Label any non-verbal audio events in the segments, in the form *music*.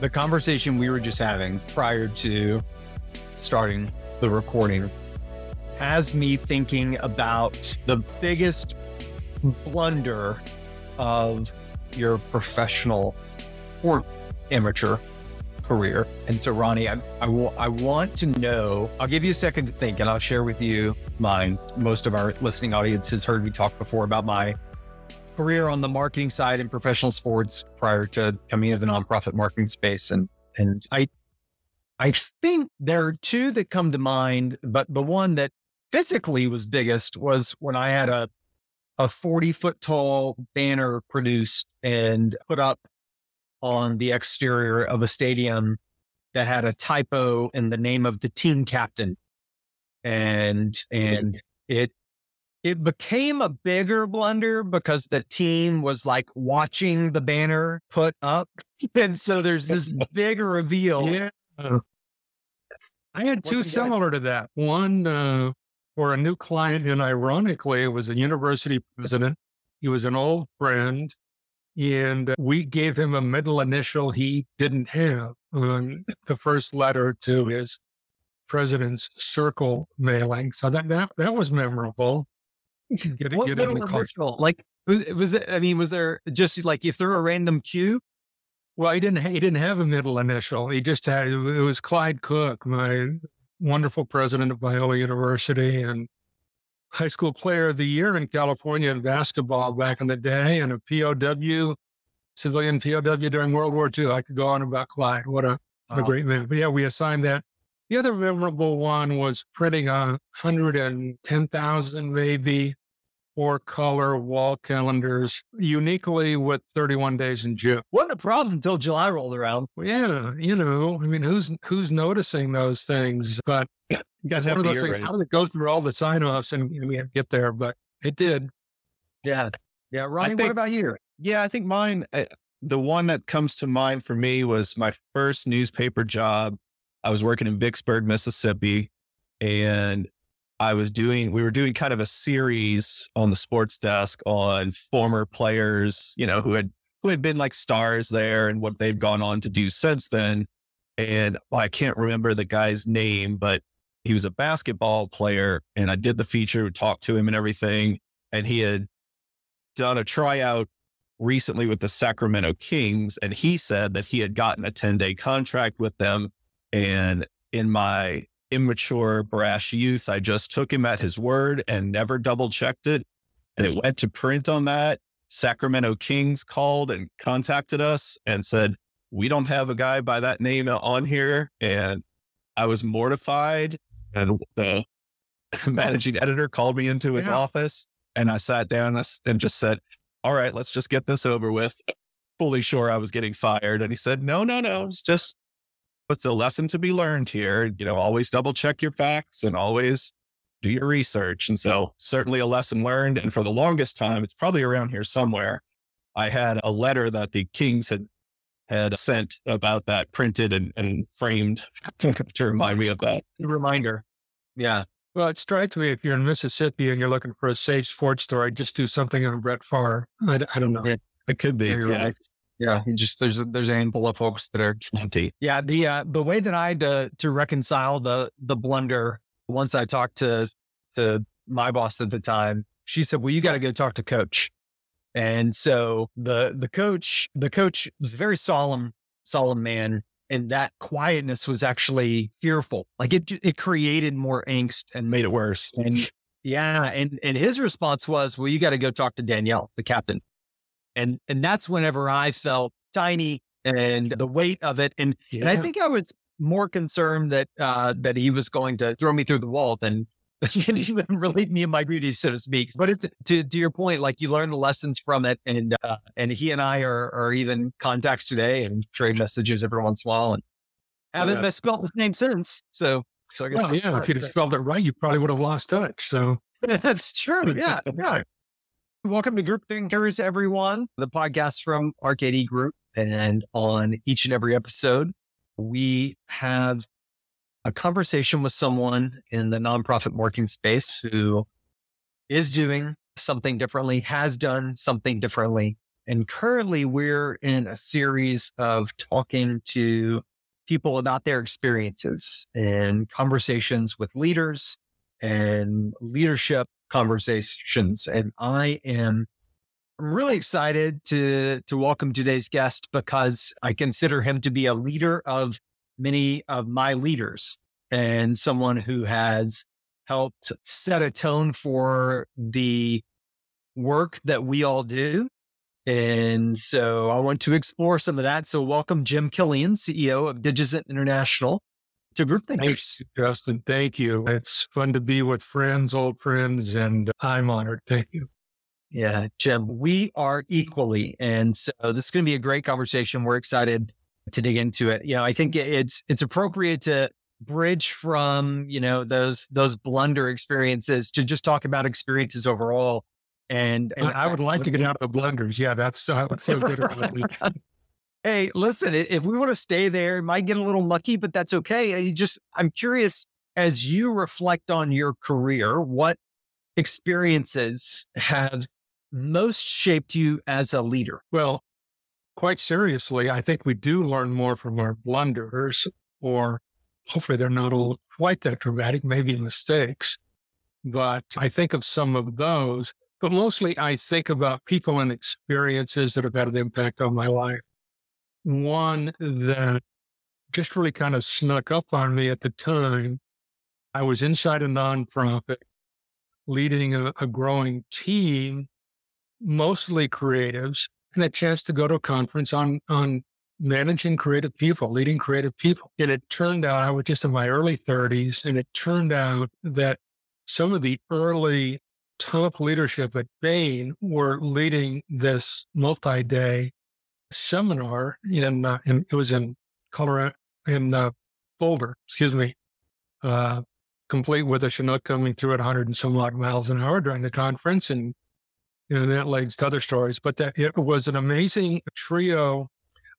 the conversation we were just having prior to starting the recording has me thinking about the biggest blunder of your professional or amateur career. And so, Ronnie, I, I, will, I want to know, I'll give you a second to think and I'll share with you mine. Most of our listening audience has heard me talk before about my career on the marketing side in professional sports prior to coming into the nonprofit marketing space. And, and I, I think there are two that come to mind, but the one that physically was biggest was when I had a, a 40 foot tall banner produced and put up on the exterior of a stadium that had a typo in the name of the team captain. And, and it, it became a bigger blunder because the team was like watching the banner put up. *laughs* And so there's this *laughs* bigger reveal. Yeah. I had two similar to that. One uh, for a new client, and ironically, it was a university president. He was an old friend, and we gave him a middle initial he didn't have on the first letter to his president's circle mailing. So that that, that was memorable. Get, what get it middle initial? Like was, was it? I mean, was there just like if there a random Q? Well, he didn't. He didn't have a middle initial. He just had. It was Clyde Cook, my wonderful president of Biola University and high school player of the year in California in basketball back in the day, and a POW, civilian POW during World War II. I could go on about Clyde. What a, what a great man. But yeah, we assigned that. The other memorable one was printing a hundred and ten thousand maybe four color wall calendars uniquely with 31 days in June. Wasn't a problem until July rolled around. Well, yeah, you know, I mean, who's who's noticing those things? But you guys have one of those things. Ready. How did it go through all the sign offs and you know, we had to get there? But it did. Yeah, yeah. Ronnie, think, what about you? Yeah, I think mine. Uh, the one that comes to mind for me was my first newspaper job. I was working in Vicksburg, Mississippi, and I was doing, we were doing kind of a series on the sports desk on former players, you know, who had, who had been like stars there and what they've gone on to do since then. And I can't remember the guy's name, but he was a basketball player and I did the feature, talked to him and everything. And he had done a tryout recently with the Sacramento Kings. And he said that he had gotten a 10 day contract with them. And in my immature, brash youth. I just took him at his word and never double checked it. And it went to print on that. Sacramento Kings called and contacted us and said, We don't have a guy by that name on here. And I was mortified. And the *laughs* managing editor called me into his yeah. office and I sat down and just said, All right, let's just get this over with. Fully sure I was getting fired. And he said, No, no, no, it's just it's a lesson to be learned here. You know, always double check your facts and always do your research. And so, certainly a lesson learned. And for the longest time, it's probably around here somewhere. I had a letter that the Kings had had sent about that printed and, and framed *laughs* to remind me of that. Reminder. Yeah. Well, it strikes me if you're in Mississippi and you're looking for a safe sports story, just do something on Brett Favre. I, I don't know. It, it could be. Yeah. Right. Yeah, just there's a, there's a handful of folks that are empty. Yeah, the uh, the way that I had to to reconcile the the blunder once I talked to to my boss at the time, she said, "Well, you got to go talk to coach." And so the the coach the coach was a very solemn solemn man, and that quietness was actually fearful. Like it it created more angst and made it worse. And yeah, and and his response was, "Well, you got to go talk to Danielle, the captain." And, and that's whenever I felt tiny and the weight of it. And, yeah. and I think I was more concerned that, uh, that he was going to throw me through the wall than, *laughs* even relieve me of my duties, so to speak. But it, to to your point, like you learn the lessons from it, and uh, and he and I are are even contacts today and trade messages every once in a while, and haven't yeah. misspelled the same since. So so I guess well, yeah, if you'd have spelled it right, you probably would have lost touch. So *laughs* that's true. Yeah, yeah. Welcome to Group Thinkers, everyone, the podcast from RKD Group. And on each and every episode, we have a conversation with someone in the nonprofit marketing space who is doing something differently, has done something differently, And currently, we're in a series of talking to people about their experiences and conversations with leaders and leadership conversations. And I am I'm really excited to to welcome today's guest because I consider him to be a leader of many of my leaders and someone who has helped set a tone for the work that we all do. And so I want to explore some of that. So welcome Jim Killion, CEO of Digizent International to Group Thinkers. Thanks, Justin. Thank you. It's fun to be with friends, old friends, and I'm honored. Thank you. Yeah, Jim, we are equally. And so this is going to be a great conversation. We're excited to dig into it. You know, I think it's it's appropriate to bridge from, you know, those those blunder experiences to just talk about experiences overall. And, and I, I would like to get *laughs* out of the blunders. Yeah, that's would feel good *laughs* Hey, listen, if we want to stay there, it might get a little mucky, but that's okay. You just I'm curious as you reflect on your career, what experiences have most shaped you as a leader? Well, quite seriously, I think we do learn more from our blunders, or hopefully they're not all quite that dramatic, maybe mistakes. But I think of some of those, but mostly I think about people and experiences that have had an impact on my life. One that just really kind of snuck up on me at the time. I was inside a nonprofit leading a, a growing team, mostly creatives, and a chance to go to a conference on on managing creative people, leading creative people. And it turned out I was just in my early 30s, and it turned out that some of the early top leadership at Bain were leading this multi-day seminar in, uh, in it was in Colorado in uh, Boulder, excuse me, uh, complete with a Chinook coming through at 100 and some odd miles an hour during the conference, and you know, that leads to other stories. But that it was an amazing trio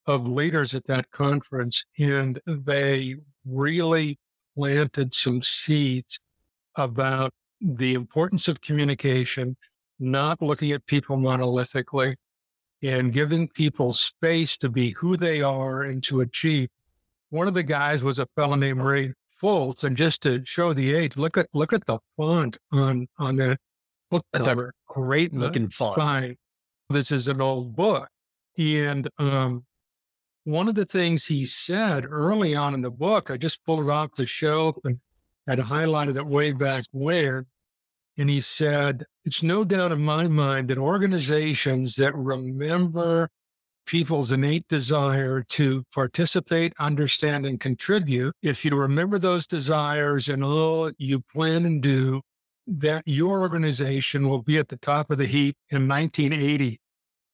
of leaders at that conference, and they really planted some seeds about the importance of communication, not looking at people monolithically, and giving people space to be who they are and to achieve. One of the guys was a fellow named Ray Fultz, and just to show the age, look at look at the font on on the book cover. Great looking font. Fine. This is an old book, and um, one of the things he said early on in the book, I just pulled it off the shelf and had highlighted it way back where. And he said, It's no doubt in my mind that organizations that remember people's innate desire to participate, understand, and contribute, if you remember those desires and all you plan and do, that your organization will be at the top of the heap in 1980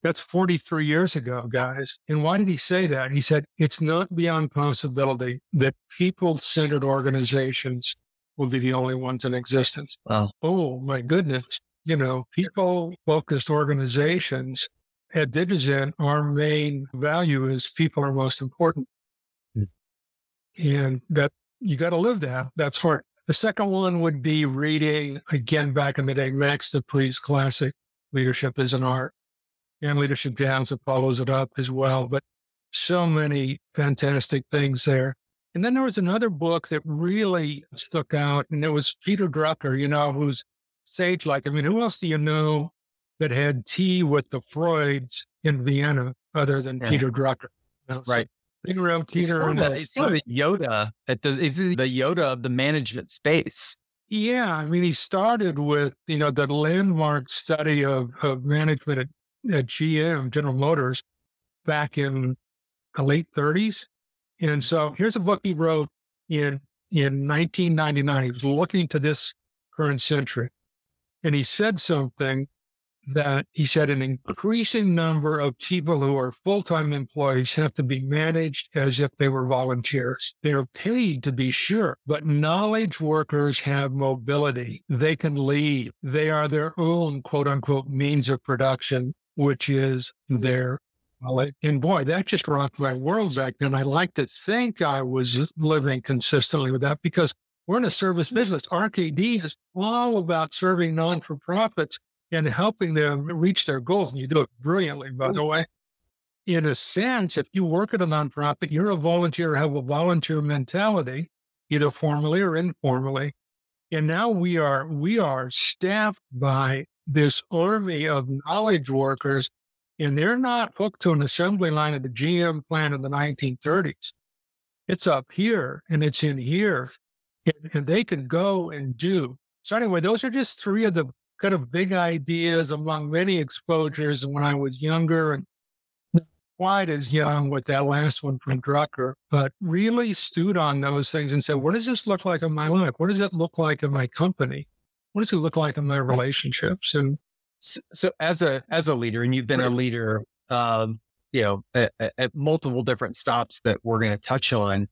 that's 43 years ago, guys. And why did he say that? He said, it's not beyond possibility that people centered organizations will be the only ones in existence. Wow. Oh, my goodness. You know, people focused organizations at Digizent, our main value is people are most important. Hmm. And that you got to live that. That's hard. The second one would be reading again back in the day, Max De Pree's classic Leadership is an Art and Leadership Jazz that follows it up as well. But so many fantastic things there. And then there was another book that really stuck out, and it was Peter Drucker, you know, who's sage like. I mean, who else do you know that had tea with the Freuds in Vienna other than yeah. Peter Drucker? You know, right. So around Peter and it's sort of Yoda that does is the Yoda of the management space. Yeah, I mean, he started with you know the landmark study of, of management at at GM, General Motors, back in the late 30s. And so here's a book he wrote in in 1999. He was looking to this current century, and he said something that he said an increasing number of people who are full time employees have to be managed as if they were volunteers. They're paid to be sure, but knowledge workers have mobility. They can lead. They are their own quote unquote means of production which is their and boy, that just rocked my world back then. I like to think I was living consistently with that because we're in a service mm-hmm. business. RKD is all about serving non for profits and helping them reach their goals. And you do it brilliantly, by mm. the way. In a sense, if you work at a nonprofit, you're a volunteer, have a volunteer mentality, either formally or informally. And now we are we are staffed by this army of knowledge workers, and they're not hooked to an assembly line at the GM plant in the 1930s. It's up here and it's in here, and, and they can go and do. So anyway, those are just three of the kind of big ideas among many exposures when I was younger and quite as young with that last one from Drucker, but really stewed on those things and said, what does this look like in my life? What does it look like in my company? What does it look like in my relationships? And so, so as a as a leader, and you've been right. a leader, um, you know, at, at multiple different stops that we're going to touch on,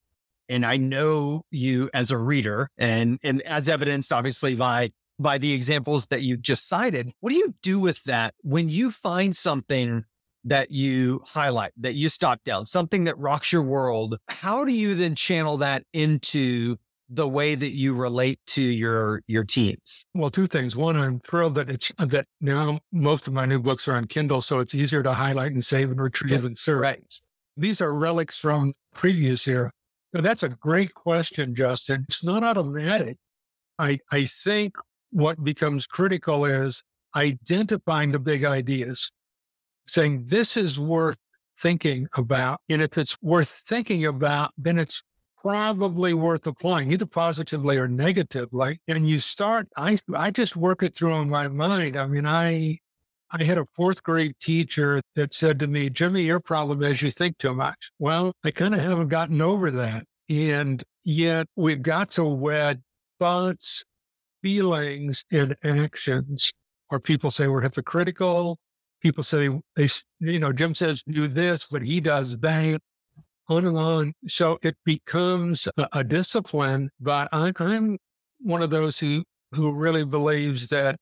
and I know you as a reader, and and as evidenced, obviously by by the examples that you just cited. What do you do with that when you find something that you highlight, that you stop down, something that rocks your world? How do you then channel that into the way that you relate to your your teams? Well, two things. One, I'm thrilled that it's that now most of my new books are on Kindle, so it's easier to highlight and save and retrieve and search. Right. These are relics from previous era. Now, that's a great question, Justin. It's not automatic. I I think what becomes critical is identifying the big ideas, saying this is worth thinking about. And if it's worth thinking about, then it's probably worth applying either positively or negatively. And you start, I, I just work it through in my mind. I mean, I, I had a fourth grade teacher that said to me, Jimmy, your problem is you think too much. Well, I kind of haven't gotten over that. And yet we've got to wed thoughts feelings and actions. Or people say we're hypocritical. People say they, you know, Jim says do this, but he does that. On and on. So it becomes a, a discipline. But I, I'm one of those who who really believes that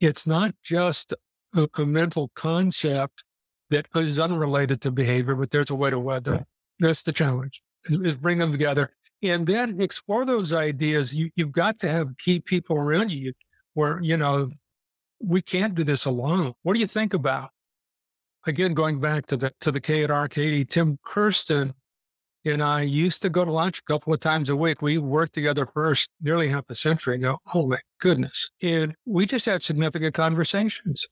it's not just a, a mental concept that is unrelated to behavior, but there's a way to weather. That's the challenge is bring them together and then explore those ideas. You, you've got to have key people around you where, you know, we can't do this alone. What do you think about? Again, going back to the to the K at RKD, Tim Kirsten and I used to go to lunch a couple of times a week. We worked together first nearly half a century ago. Oh my goodness. And we just had significant conversations.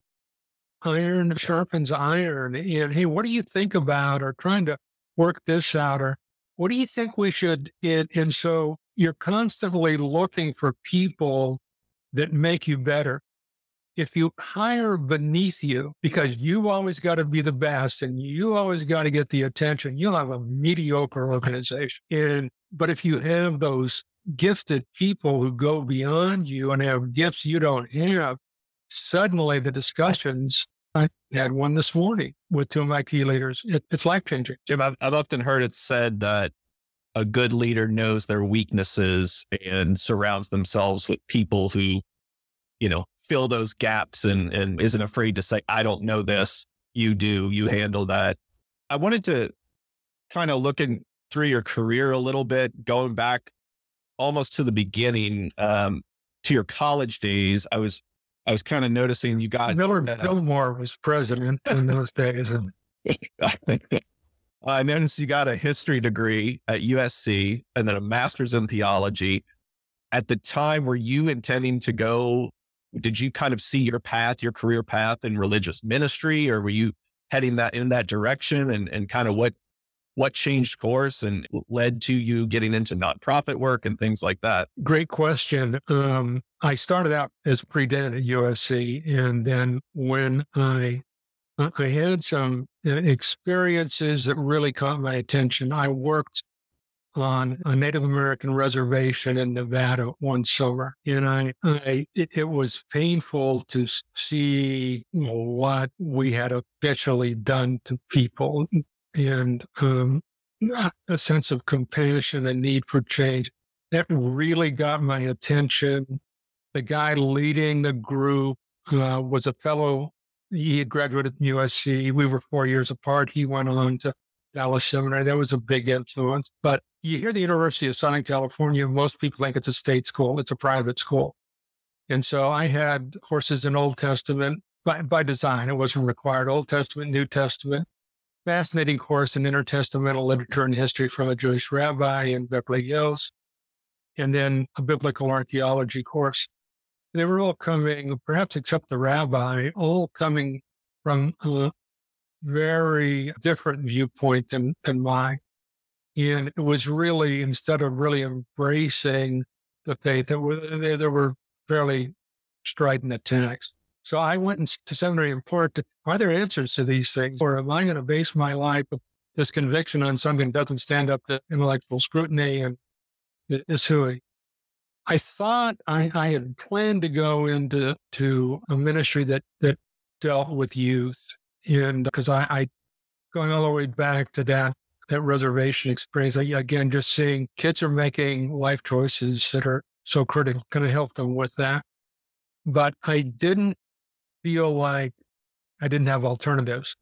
Iron sharpens iron. And hey, what do you think about or trying to work this out or what do you think we should? And so you're constantly looking for people that make you better. If you hire beneath you because you always got to be the best and you always got to get the attention, you'll have a mediocre organization. And but if you have those gifted people who go beyond you and have gifts you don't have, suddenly the discussions I had one this morning with two of my key leaders. It, it's life changing. Jim, I've, I've often heard it said that a good leader knows their weaknesses and surrounds themselves with people who, you know, fill those gaps and, and isn't afraid to say, I don't know this. You do, you handle that. I wanted to kind of look in through your career a little bit, going back almost to the beginning, um, to your college days. I was I was kind of noticing you got Millard uh, Fillmore was president in those days. And *laughs* I noticed you got a history degree at USC and then a master's in theology. At the time, were you intending to go? Did you kind of see your path, your career path in religious ministry, or were you heading that in that direction? And and kind of what what changed course and led to you getting into nonprofit work and things like that? Great question. Um, I started out as pre-den at USC, and then when I I had some uh, experiences that really caught my attention. I worked on a Native American reservation in Nevada one summer, and I, I it, it, was painful to see what we had officially done to people and um, a sense of compassion and need for change. That really got my attention. The guy leading the group uh, was a fellow. He had graduated from USC. We were four years apart. He went on to Dallas Seminary. That was a big influence. But you hear the University of Southern California, most people think it's a state school, it's a private school. And so I had courses in Old Testament by, by design. It wasn't required. Old Testament, New Testament. Fascinating course in intertestamental literature and history from a Jewish rabbi in Beverly Hills. And then a biblical archaeology course. They were all coming, perhaps except the rabbi, all coming from a very different viewpoint than, than mine. And it was really, instead of really embracing the faith, there were, there were fairly strident attacks. So I went to seminary in part to, are there answers to these things? Or am I going to base my life of this conviction on something that doesn't stand up to intellectual scrutiny and is who I thought I, I had planned to go into to a ministry that that dealt with youth, and because I, I going all the way back to that that reservation experience, again, just seeing kids are making life choices that are so critical, going to help them with that. But I didn't feel like I didn't have alternatives.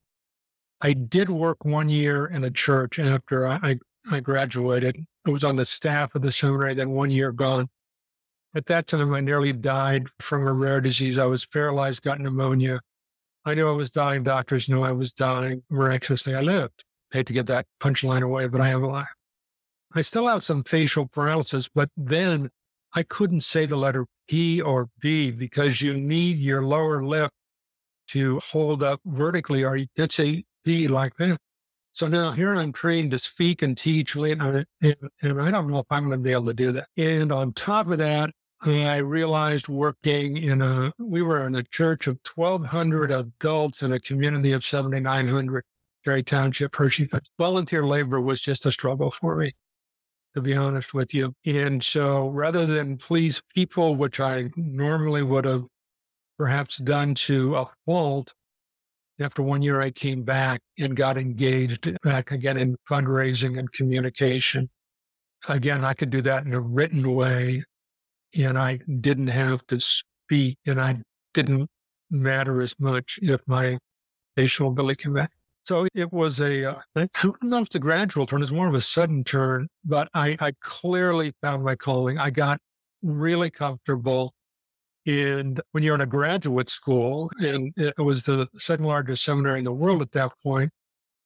I did work one year in a church after I, I, graduated. I was on the staff of the seminary, then one year gone. At that time, I nearly died from a rare disease. I was paralyzed, got pneumonia. I knew I was dying. Doctors knew I was dying. Miraculously, I lived. I hate to get that punchline away, but I am alive. I still have some facial paralysis, but then I couldn't say the letter P or B because you need your lower lip to hold up vertically, or could say P like that. So now here I'm trained to speak and teach, and, and I don't know if I'm going to be able to do that. And on top of that, I realized working in a, we were in a church of 1,200 adults in a community of 7,900, Perry Township, Hershey. But volunteer labor was just a struggle for me, to be honest with you. And so rather than please people, which I normally would have perhaps done to a fault, after one year, I came back and got engaged back again in fundraising and communication. Again, I could do that in a written way and I didn't have to speak, and I didn't matter as much if my facial ability came back. So it was a, uh, don't know if it's a gradual turn, it's more of a sudden turn, but I, I clearly found my calling. I got really comfortable. And when you're in a graduate school, and it was the second largest seminary in the world at that point,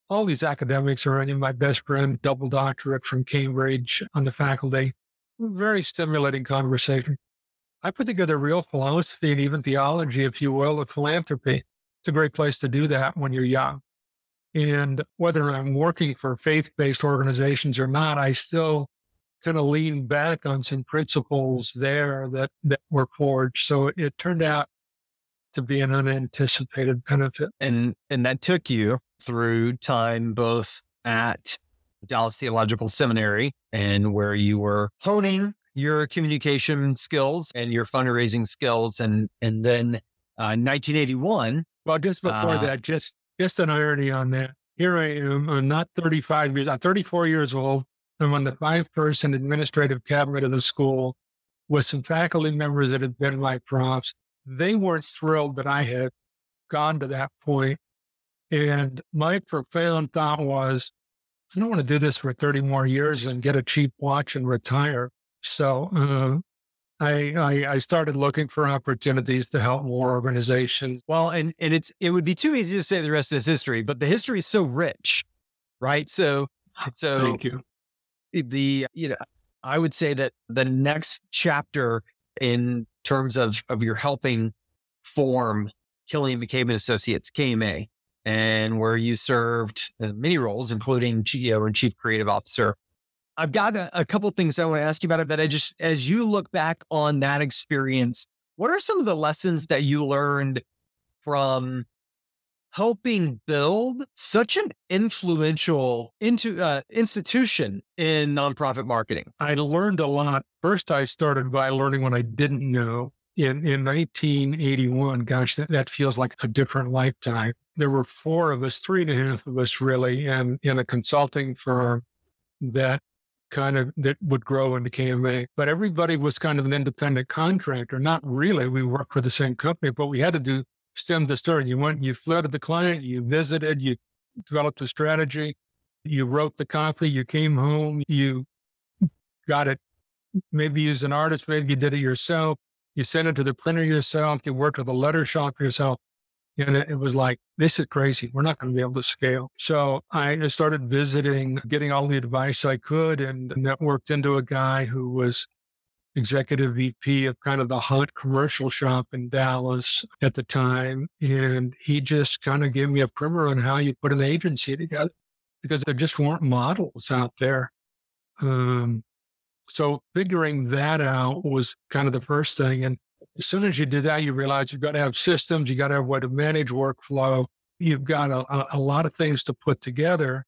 all these academics are in. My best friend, double doctorate from Cambridge on the faculty very stimulating conversation. I put together real philosophy and even theology, if you will, of philanthropy. It's a great place to do that when you're young. And whether I'm working for faith based organizations or not, I still kind of lean back on some principles there that, that were forged. So it turned out to be an unanticipated benefit. And and that took you through time both at Dallas Theological Seminary and where you were honing your communication skills and your fundraising skills. And, and then uh, 1981. Well, just before uh, that, just, just an irony on that. Here I am, I'm not 35 years, I'm 34 years old. I'm on the five person administrative cabinet of the school with some faculty members that had been my profs. They weren't thrilled that I had gone to that point. And my profound thought was, I don't want to do this for 30 more years and get a cheap watch and retire. So uh, I, I, I started looking for opportunities to help more organizations. Well, and and it's it would be too easy to say the rest of this history, but the history is so rich, right? So ah, so thank you. The you know I would say that the next chapter in terms of of your helping form Killion McCabe and Associates KMA and where you served uh, many roles, including CEO and Chief Creative Officer. I've got a, a couple things I want to ask you about it that I just, as you look back on that experience, what are some of the lessons that you learned from helping build such an influential into uh, institution in nonprofit marketing? I learned a lot. First, I started by learning what I didn't know. In, in 1981, gosh, that, that feels like a different lifetime there were four of us, three and a half of us really, and in a consulting firm that kind of that would grow into KMA. But everybody was kind of an independent contractor. Not really. We worked for the same company, but we had to do stem to stern. You went, you flooded the client, you visited, you developed a strategy, you wrote the copy, you came home, you got it. Maybe as an artist, maybe you did it yourself. You sent it to the printer yourself. You worked with a letter shop yourself. And it, it was like, this is crazy. We're not going to be able to scale. So I started visiting, getting all the advice I could, and networked into a guy who was executive VP of kind of the hot commercial shop in Dallas at the time. And he just kind of gave me a primer on how you put an agency together because there just weren't models out there. Um, so figuring that out was kind of the first thing. And as soon as you do that, you realize you've got to have systems, You've got to have a way to manage workflow. You've got a, a lot of things to put together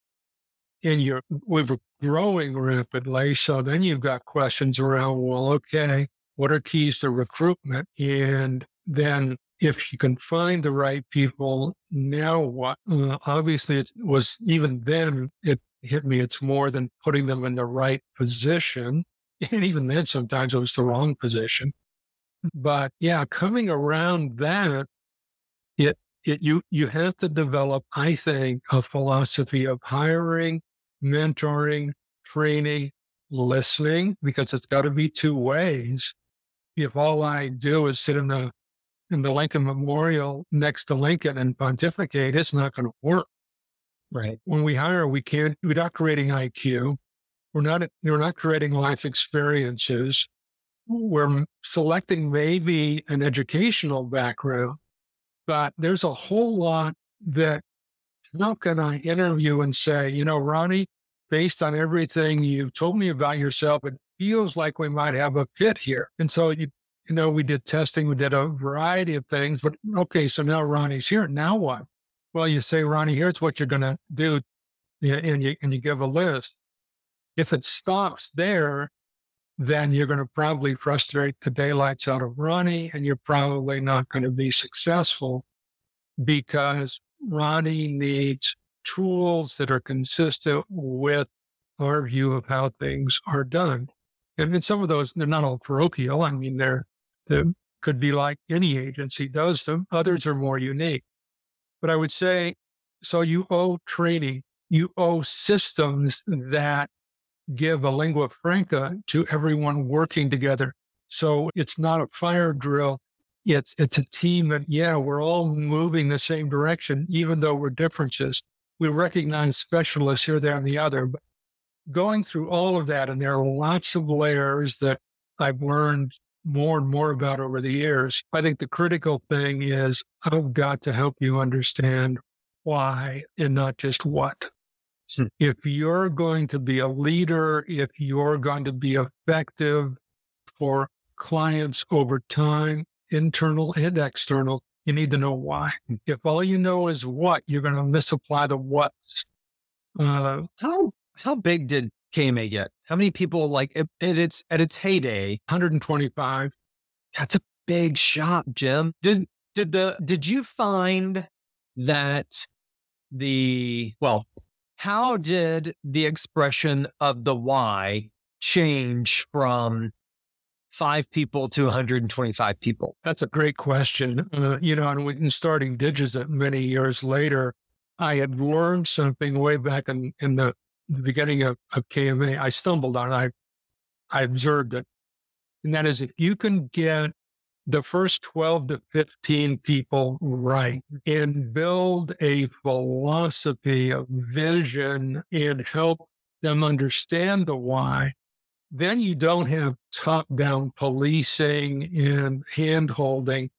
and you're we were growing rapidly. So then you've got questions around, well, okay, what are keys to recruitment? And then if you can find the right people, now what? Uh, obviously, it was even then it hit me. It's more than putting them in the right position. And even then, sometimes it was the wrong position. But yeah, coming around that, it, it, you, you have to develop, I think, a philosophy of hiring mentoring, training, listening, because it's got to be two ways. If all I do is sit in the in the Lincoln Memorial next to Lincoln and pontificate, it's not going to work. Right. When we hire, we can't. We're not creating IQ. We're not. We're not creating life experiences. We're selecting maybe an educational background, but there's a whole lot that how can I interview and say, you know, Ronnie, based on everything you've told me about yourself, it feels like we might have a fit here. And so you, you know, we did testing, we did a variety of things, but okay, so now Ronnie's here. Now what? Well, you say, Ronnie, here's what you're going to do. And you, and you give a list. If it stops there, then you're going to probably frustrate the daylights out of Ronnie and you're probably not going to be successful because Ronnie needs tools that are consistent with our view of how things are done. And in some of those, they're not all parochial. I mean, they're, they could be like any agency does them. Others are more unique. But I would say, so you owe training, you owe systems that give a lingua franca to everyone working together. So it's not a fire drill it's it's a team that yeah we're all moving the same direction even though we're differences we recognize specialists here there and the other but going through all of that and there are lots of layers that i've learned more and more about over the years i think the critical thing is i've got to help you understand why and not just what. If you're going to be a leader if you're going to be effective for clients over time internal and external. You need to know why. If all you know is what, you're going to misapply the what's. Uh, how how big did KMA get? How many people like at, its at its heyday? 125. That's a big shop, Jim. Did did the did you find that the well, how did the expression of the why change from five people to 125 people? That's a great question. Uh, you know, and when starting Digizent many years later, I had learned something way back in, in the, the beginning of, of KMA. I stumbled on it. I, I observed it. And that is if you can get the first 12 to 15 people right and build a philosophy, a vision, and help them understand the why, then you don't have top down policing and hand holding.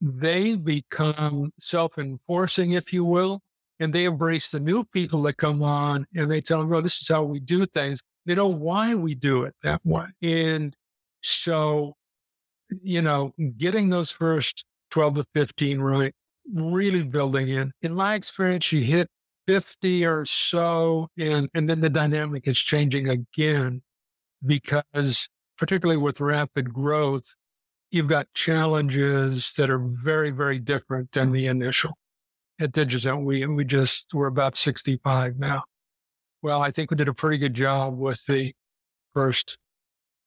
They become self enforcing, if you will, and they embrace the new people that come on and they tell them, oh, this is how we do things. They know why we do it that way. And so, you know, getting those first 12 to 15 right, really building in. In my experience, you hit 50 or so, and, and then the dynamic is changing again because particularly with rapid growth, you've got challenges that are very, very different than the initial. At Digizent, we, we just, we're about 65 now. Well, I think we did a pretty good job with the first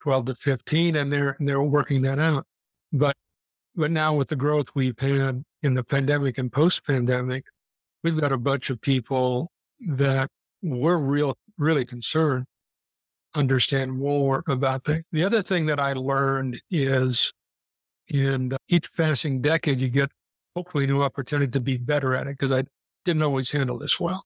12 to 15 and they're, they're working that out. But, but now with the growth we've had in the pandemic and post pandemic, we've got a bunch of people that we're real, really concerned understand more about things. The other thing that I learned is uh, each passing decade, you get hopefully new opportunity to be better at it because I didn't always handle this well.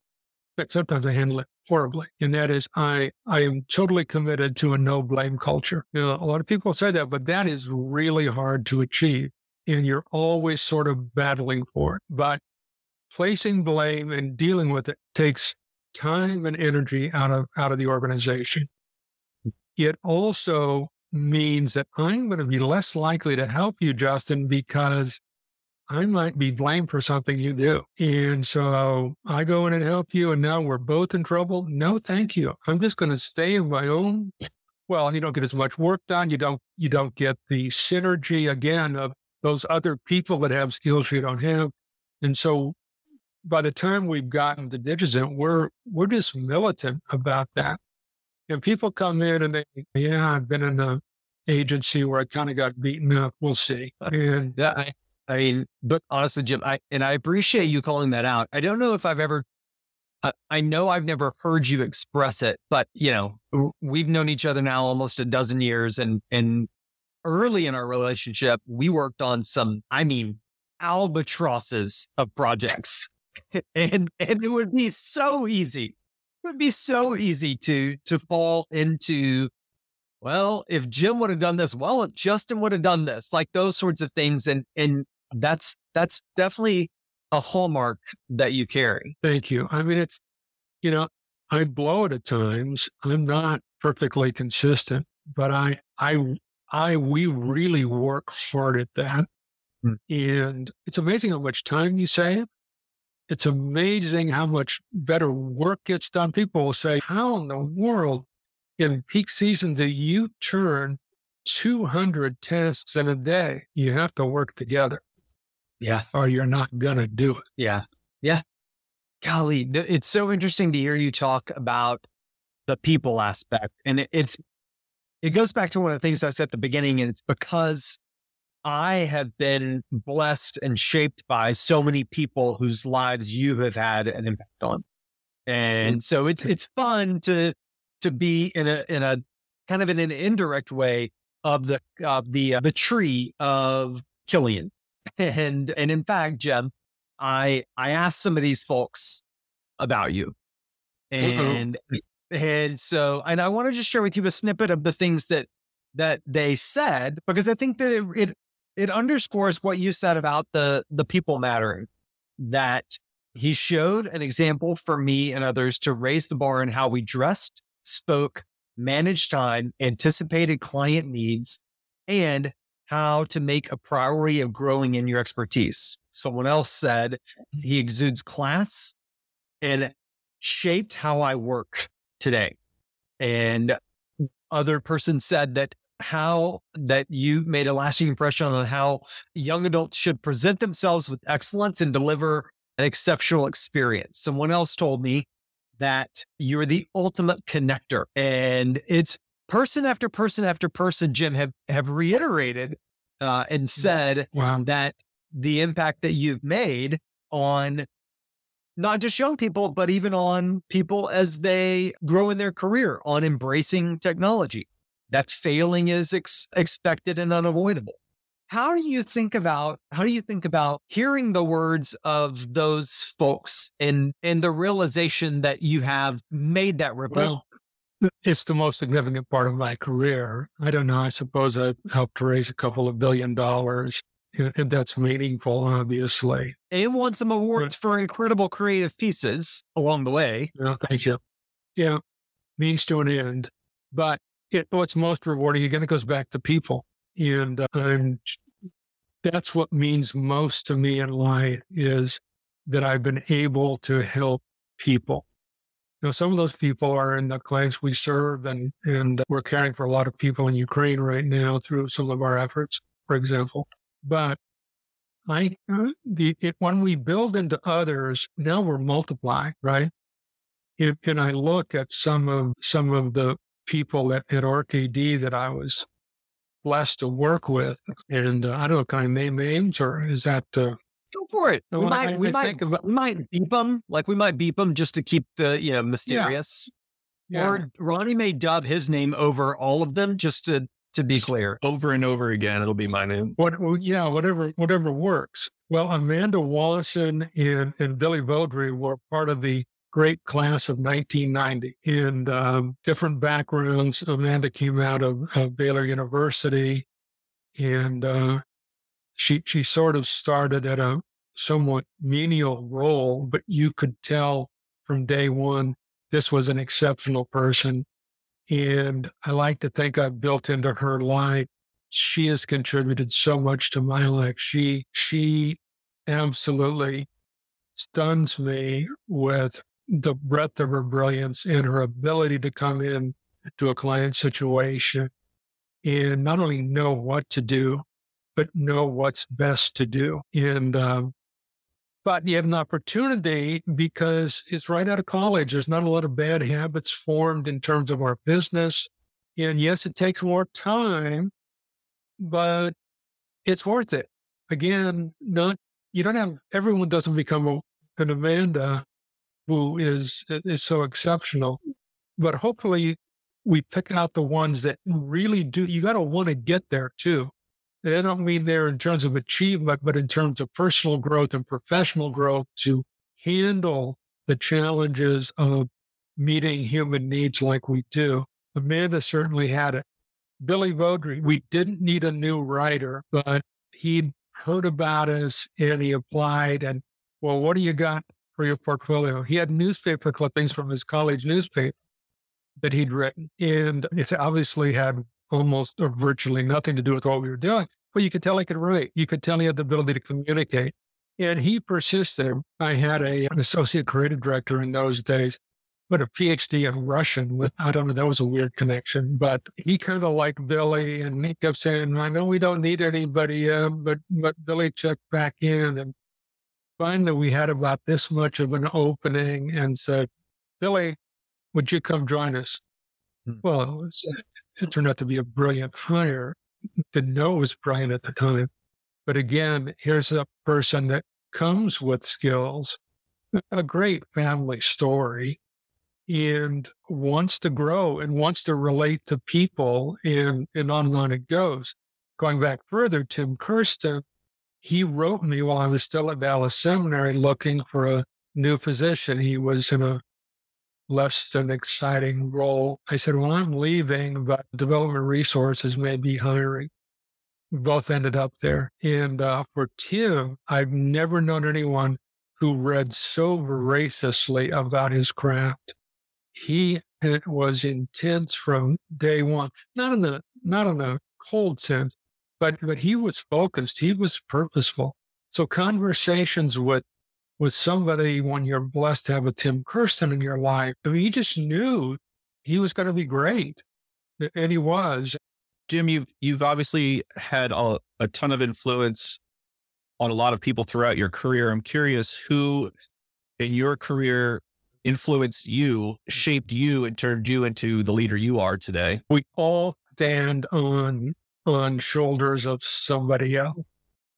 But sometimes I handle it horribly. And that is I I am totally committed to a no blame culture. You know, a lot of people say that, but that is really hard to achieve. And you're always sort of battling for it. But placing blame and dealing with it takes time and energy out of out of the organization. It also means that I'm going to be less likely to help you, Justin, because I might be blamed for something you do. And so I go in and help you, and now we're both in trouble. No, thank you. I'm just going to stay in my own. Well, you don't get as much work done. You don't you don't get the synergy again of those other people that have skills you don't have. And so by the time we've gotten to Digizent, we're we're just militant about that. And people come in and they, yeah, I've been in the agency where I kind of got beaten up. We'll see. Uh, and yeah, I, I mean, but honestly, Jim, I and I appreciate you calling that out. I don't know if I've ever. Uh, I know I've never heard you express it, but you know, we've known each other now almost a dozen years, and and early in our relationship, we worked on some, I mean, albatrosses of projects, *laughs* and and it would be so easy. It would be so easy to to fall into well, if Jim would have done this, well, if Justin would have done this, like those sorts of things. And and that's that's definitely a hallmark that you carry. Thank you. I mean, it's you know, I blow it at times. I'm not perfectly consistent, but I I I we really work hard at that. Hmm. And it's amazing how much time you save. It's amazing how much better work gets done. People will say, How in the world in peak season do you turn 200 tasks in a day? You have to work together. Yeah. Or you're not going to do it. Yeah. Yeah. Golly, it's so interesting to hear you talk about the people aspect. And it's, it goes back to one of the things I said at the beginning, and it's because I have been blessed and shaped by so many people whose lives you have had an impact on. And so it's it's fun to to be in a in a kind of in an indirect way of the of the uh, the tree of Killion. And and in fact, Jim, I I asked some of these folks about you. And Uh-oh. and so and I want to just share with you a snippet of the things that that they said because I think that it, it it underscores what you said about the the people mattering that he showed an example for me and others to raise the bar in how we dressed spoke, managed time, anticipated client needs, and how to make a priority of growing in your expertise. Someone else said he exudes class and shaped how I work today. And other person said that how that you made a lasting impression on how young adults should present themselves with excellence and deliver an exceptional experience. Someone else told me that you're the ultimate connector. And it's person after person after person, Jim, have, have reiterated uh, and said wow. that the impact that you've made on not just young people, but even on people as they grow in their career on embracing technology, that failing is ex- expected and unavoidable. How do you think about how do you think about hearing the words of those folks and and the realization that you have made that ripple? Well, it's the most significant part of my career. I don't know. I suppose I helped raise a couple of billion dollars. And that's meaningful, obviously. And won some awards for incredible creative pieces along the way. Yeah, thank you. Yeah, means to an end. But it, what's most rewarding, again, it goes back to people. And I'm, that's what means most to me in life is that I've been able to help people. Know, some of those people are in the clients we serve, and and we're caring for a lot of people in Ukraine right now through some of our efforts, for example. But I, the it, when we build into others, now we're multiplying, right? It, and I look at some of some of the people at, at RKD that I was blessed to work with. And uh, I don't know, can I name names or is that? Uh, Go for it. We might, I, we, I might about, we might beep them. Like we might beep them just to keep the, you know, mysterious. Yeah. Yeah. Or Ronnie may dub his name over all of them just to, to be clear. Over and over again, it'll be my name. What? Well, yeah, whatever, whatever works. Well, Amanda Wallison and, and Billy Vaudry were part of the great class of 1990 in um, different backgrounds. Amanda came out of, of Baylor University, and uh, she she sort of started at a somewhat menial role, but you could tell from day one this was an exceptional person. And I like to think I've built into her life. She has contributed so much to my life. She she absolutely stuns me with the breadth of her brilliance and her ability to come in to a client situation and not only know what to do, but know what's best to do. And um, but you have an opportunity because it's right out of college. There's not a lot of bad habits formed in terms of our business. And yes, it takes more time, but it's worth it. Again, not you don't have everyone doesn't become a, an Amanda who is is so exceptional, but hopefully we pick out the ones that really do. You got to want to get there too. And I don't mean there in terms of achievement, but in terms of personal growth and professional growth to handle the challenges of meeting human needs like we do. Amanda certainly had it. Billy Vaudry, we didn't need a new writer, but he'd heard about us and he applied. And well, what do you got for your portfolio? He had newspaper clippings from his college newspaper that he'd written. And it obviously had almost or virtually nothing to do with what we were doing. But you could tell he could write. You could tell he had the ability to communicate. And he persisted. I had a, an associate creative director in those days, but a PhD in Russian. With, I don't know, that was a weird connection, but he kind of liked Billy and he kept saying, I know we don't need anybody, uh, but, but Billy checked back in. And finally, we had about this much of an opening and said, Billy, would you come join us? Hmm. Well, it, was, it turned out to be a brilliant hire. Didn't know it was brilliant at the time. But again, here's a person that comes with skills, a great family story, and wants to grow and wants to relate to people, and, and on and on it goes. Going back further, Tim Kirsten, he wrote me while I was still at Dallas Seminary looking for a new physician. He was in a less than exciting role. I said, Well, I'm leaving, but development resources may be hiring. We both ended up there. And uh, for Tim, I've never known anyone who read so voraciously about his craft. He it was intense from day one, not in the not in a cold sense, but but he was focused. He was purposeful. So conversations with with somebody when you're blessed to have a Tim Kirsten in your life. I mean, he just knew he was going to be great. And he was. Jim, you've you've obviously had a, a ton of influence on a lot of people throughout your career. I'm curious who in your career influenced you, shaped you, and turned you into the leader you are today. We all stand on on shoulders of somebody else,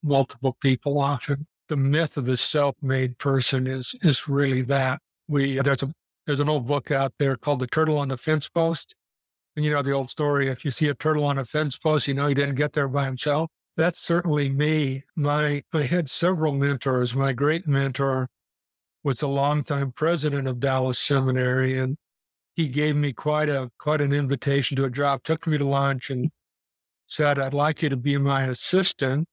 multiple people often the myth of the self-made person is is really that we there's a there's an old book out there called The Turtle on the Fence Post. And you know the old story, if you see a turtle on a fence post, you know he didn't get there by himself. That's certainly me. My I had several mentors. My great mentor was a longtime president of Dallas Seminary, and he gave me quite a quite an invitation to a job, took me to lunch and said, I'd like you to be my assistant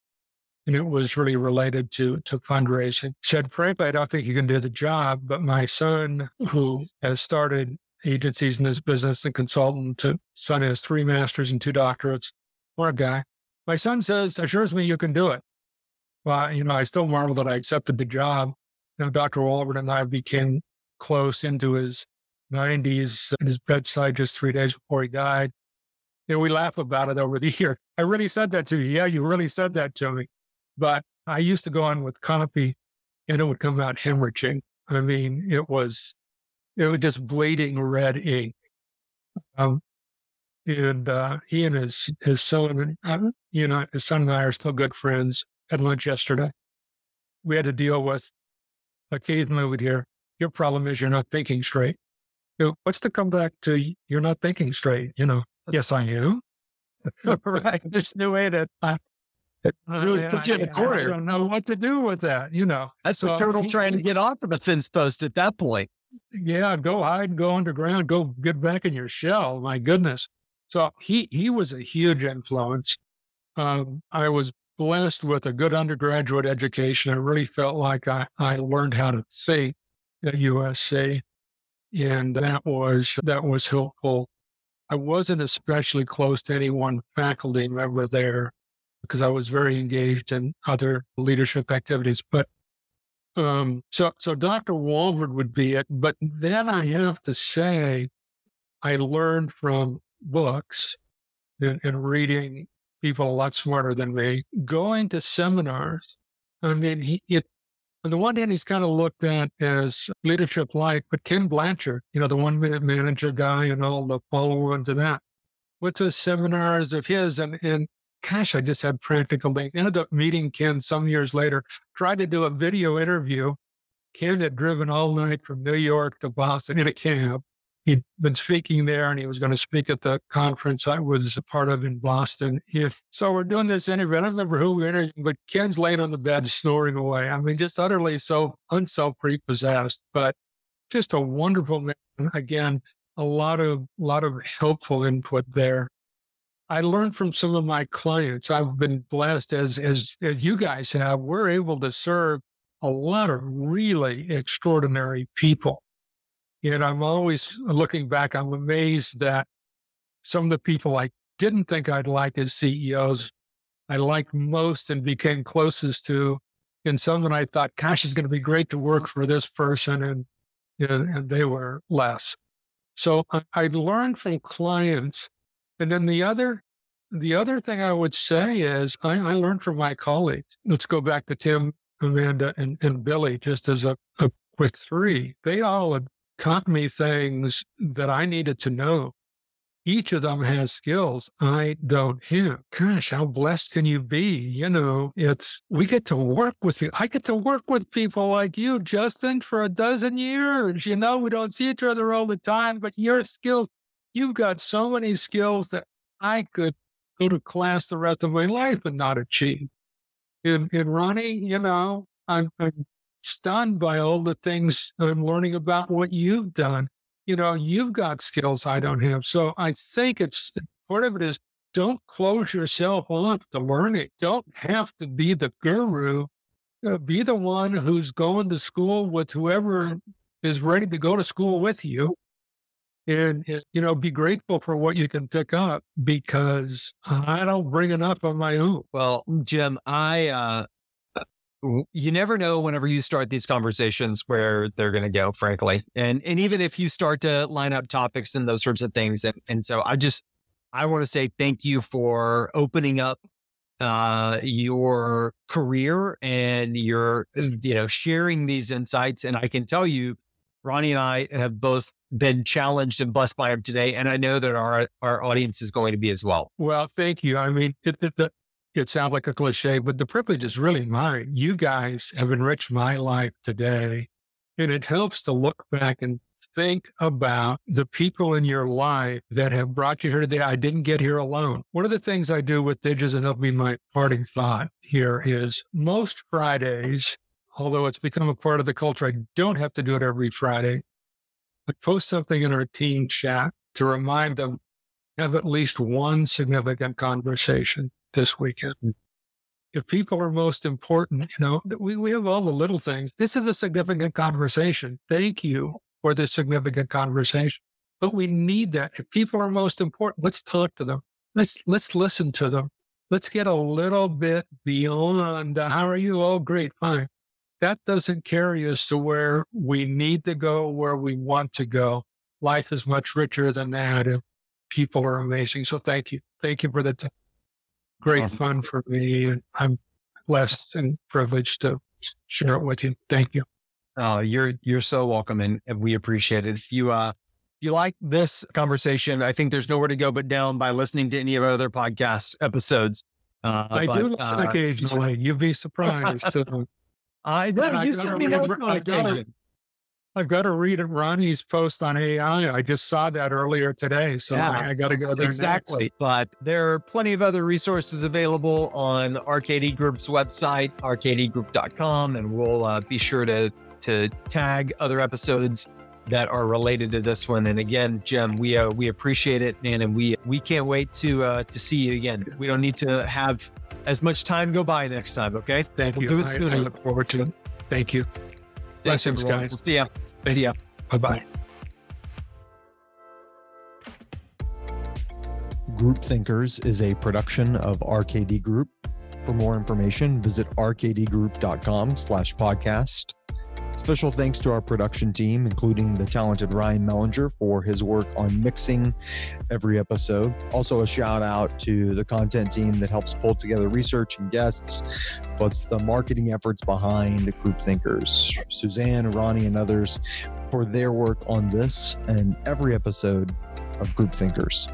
and it was really related to to fundraising. Said, frankly, I don't think you can do the job, but my son, who has started agencies in this business and consultant, to, son has three masters and two doctorates. A guy! My son says, assures me you can do it. Well, you know, I still marvel that I accepted the job. Dr. Walvoord and I became close into his 90s at his bedside just three days before he died. And we laugh about it over the *laughs* year. I really said that to you. Yeah, you really said that to me. But I used to go on with copy and it would come out hemorrhaging. I mean, it was, it was just bleeding red ink. Um, and uh, he and his his son, you know, his son and I are still good friends. At lunch yesterday, we had to deal with. Occasionally, we'd hear, "Your problem is you're not thinking straight." You know, what's to come back to? You're not thinking straight. You know, yes, I am. *laughs* right. There's no way that I, really I- put you in a I- I corner. don't know what to do with that, you know. That's So the turtle he- trying to get off of a fence post at that point. yeah, go hide, go underground, go get back in your shell. My goodness. So he he was a huge influence. Um, I was blessed with a good undergraduate education. I really felt like I, I learned how to think at USC. And that was that was helpful. I wasn't especially close to any one faculty member there because I was very engaged in other leadership activities. But um, so, so Dr. Walvoord would be it. But then I have to say, I learned from books and, and reading people a lot smarter than me, going to seminars. I mean, he, it, on the one hand, he's kind of looked at as leadership like, but Ken Blanchard, you know, the one minute manager guy and all the follow on to that, went to seminars of his and, and gosh, I just had practical things. Ended up meeting Ken some years later, tried to do a video interview. Ken had driven all night from New York to Boston in a cab. He'd been speaking there and he was going to speak at the conference I was a part of in Boston. If, so we're doing this interview. I don't remember who we were interviewing, but Ken's laying on the bed snoring away. I mean, just utterly so unself prepossessed, but just a wonderful man. Again, a lot of, lot of helpful input there. I learned from some of my clients. I've been blessed as as as you guys have. We're able to serve a lot of really extraordinary people. And I'm always looking back, I'm amazed that some of the people I didn't think I'd like as CEOs, I liked most and became closest to, and some that I thought, gosh, it's going to be great to work for this person, and and, and they were less. So I, I learned from clients and then the other, the other thing I would say is I, I learned from my colleagues. Let's go back to Tim, Amanda, and, and Billy, just as a, a quick three. They all taught me things that I needed to know. Each of them has skills I don't have. Gosh, how blessed can you be? You know, it's we get to work with you. I get to work with people like you, Justin, for a dozen years. You know, we don't see each other all the time, but your skills you've got so many skills that I could go to class the rest of my life and not achieve. And, and Ronnie, you know, I'm, I'm stunned by all the things I'm learning about what you've done. You know, you've got skills I don't have. So I think it's part of it is don't close yourself off to learning. Don't have to be the guru. Uh, be the one who's going to school with whoever is ready to go to school with you and you know be grateful for what you can pick up because i don't bring enough on my own Well, Jim, I, uh, you never know whenever you start these conversations where they're going to go, frankly. And, and even if you start to line up topics and those sorts of things. And, and so I just, I want to say thank you for opening up uh your career and your you know sharing these insights and i can tell you ronnie and i have both been challenged and blessed by him today and i know that our our audience is going to be as well well thank you i mean it, it, it, it sounds like a cliche but the privilege is really mine you guys have enriched my life today and it helps to look back and think about the people in your life that have brought you here today. I didn't get here alone. One of the things I do with Digizent help me my parting thought here is most Fridays, although it's become a part of the culture, I don't have to do it every Friday. I post something in our team chat to remind them have at least one significant conversation this weekend. Mm. If people are most important, you know, we, we have all the little things. This is a significant conversation. Thank you for this significant conversation. But we need that. If people are most important, let's talk to them. Let's let's listen to them. Let's get a little bit beyond how are you? Oh, great, fine. That doesn't carry us to where we need to go, where we want to go. Life is much richer than that. If people are amazing. So thank you. Thank you for the t- great Awesome. fun for me. I'm blessed and privileged to share it with you. Thank you. Oh, you're you're so welcome, and, and we appreciate it. If you uh, if you like this conversation, I think there's nowhere to go but down by listening to any of our other podcast episodes. Uh, I but, do listen uh, occasionally. You'd be surprised. *laughs* I know I you gotta sent me remember- most on I gotta- occasion. I've got to read Ronnie's post on AI. I just saw that earlier today. So Yeah, I, I got to go there. Exactly. next. But there are plenty of other resources available on RKD Group's website, rkdgroup.com, and we'll uh, be sure to to tag other episodes that are related to this one. And again, Jim, we uh, we appreciate it, man, and we we can't wait to uh, to see you again. We don't need to have as much time go by next time. Okay. Thank you. We'll you. do it I- I, look forward to it. Thank you. Thanks, Blessings, everyone. guys. We'll see ya. Thank see ya. Bye bye. Group Thinkers is a production of RKD Group. For more information, visit rkdgroup.com slash podcast. Special thanks to our production team, including the talented Ryan Mellinger for his work on mixing every episode. Also, a shout out to the content team that helps pull together research and guests, plus the marketing efforts behind Group Thinkers. Suzanne, Ronnie, and others for their work on this and every episode of Group Thinkers.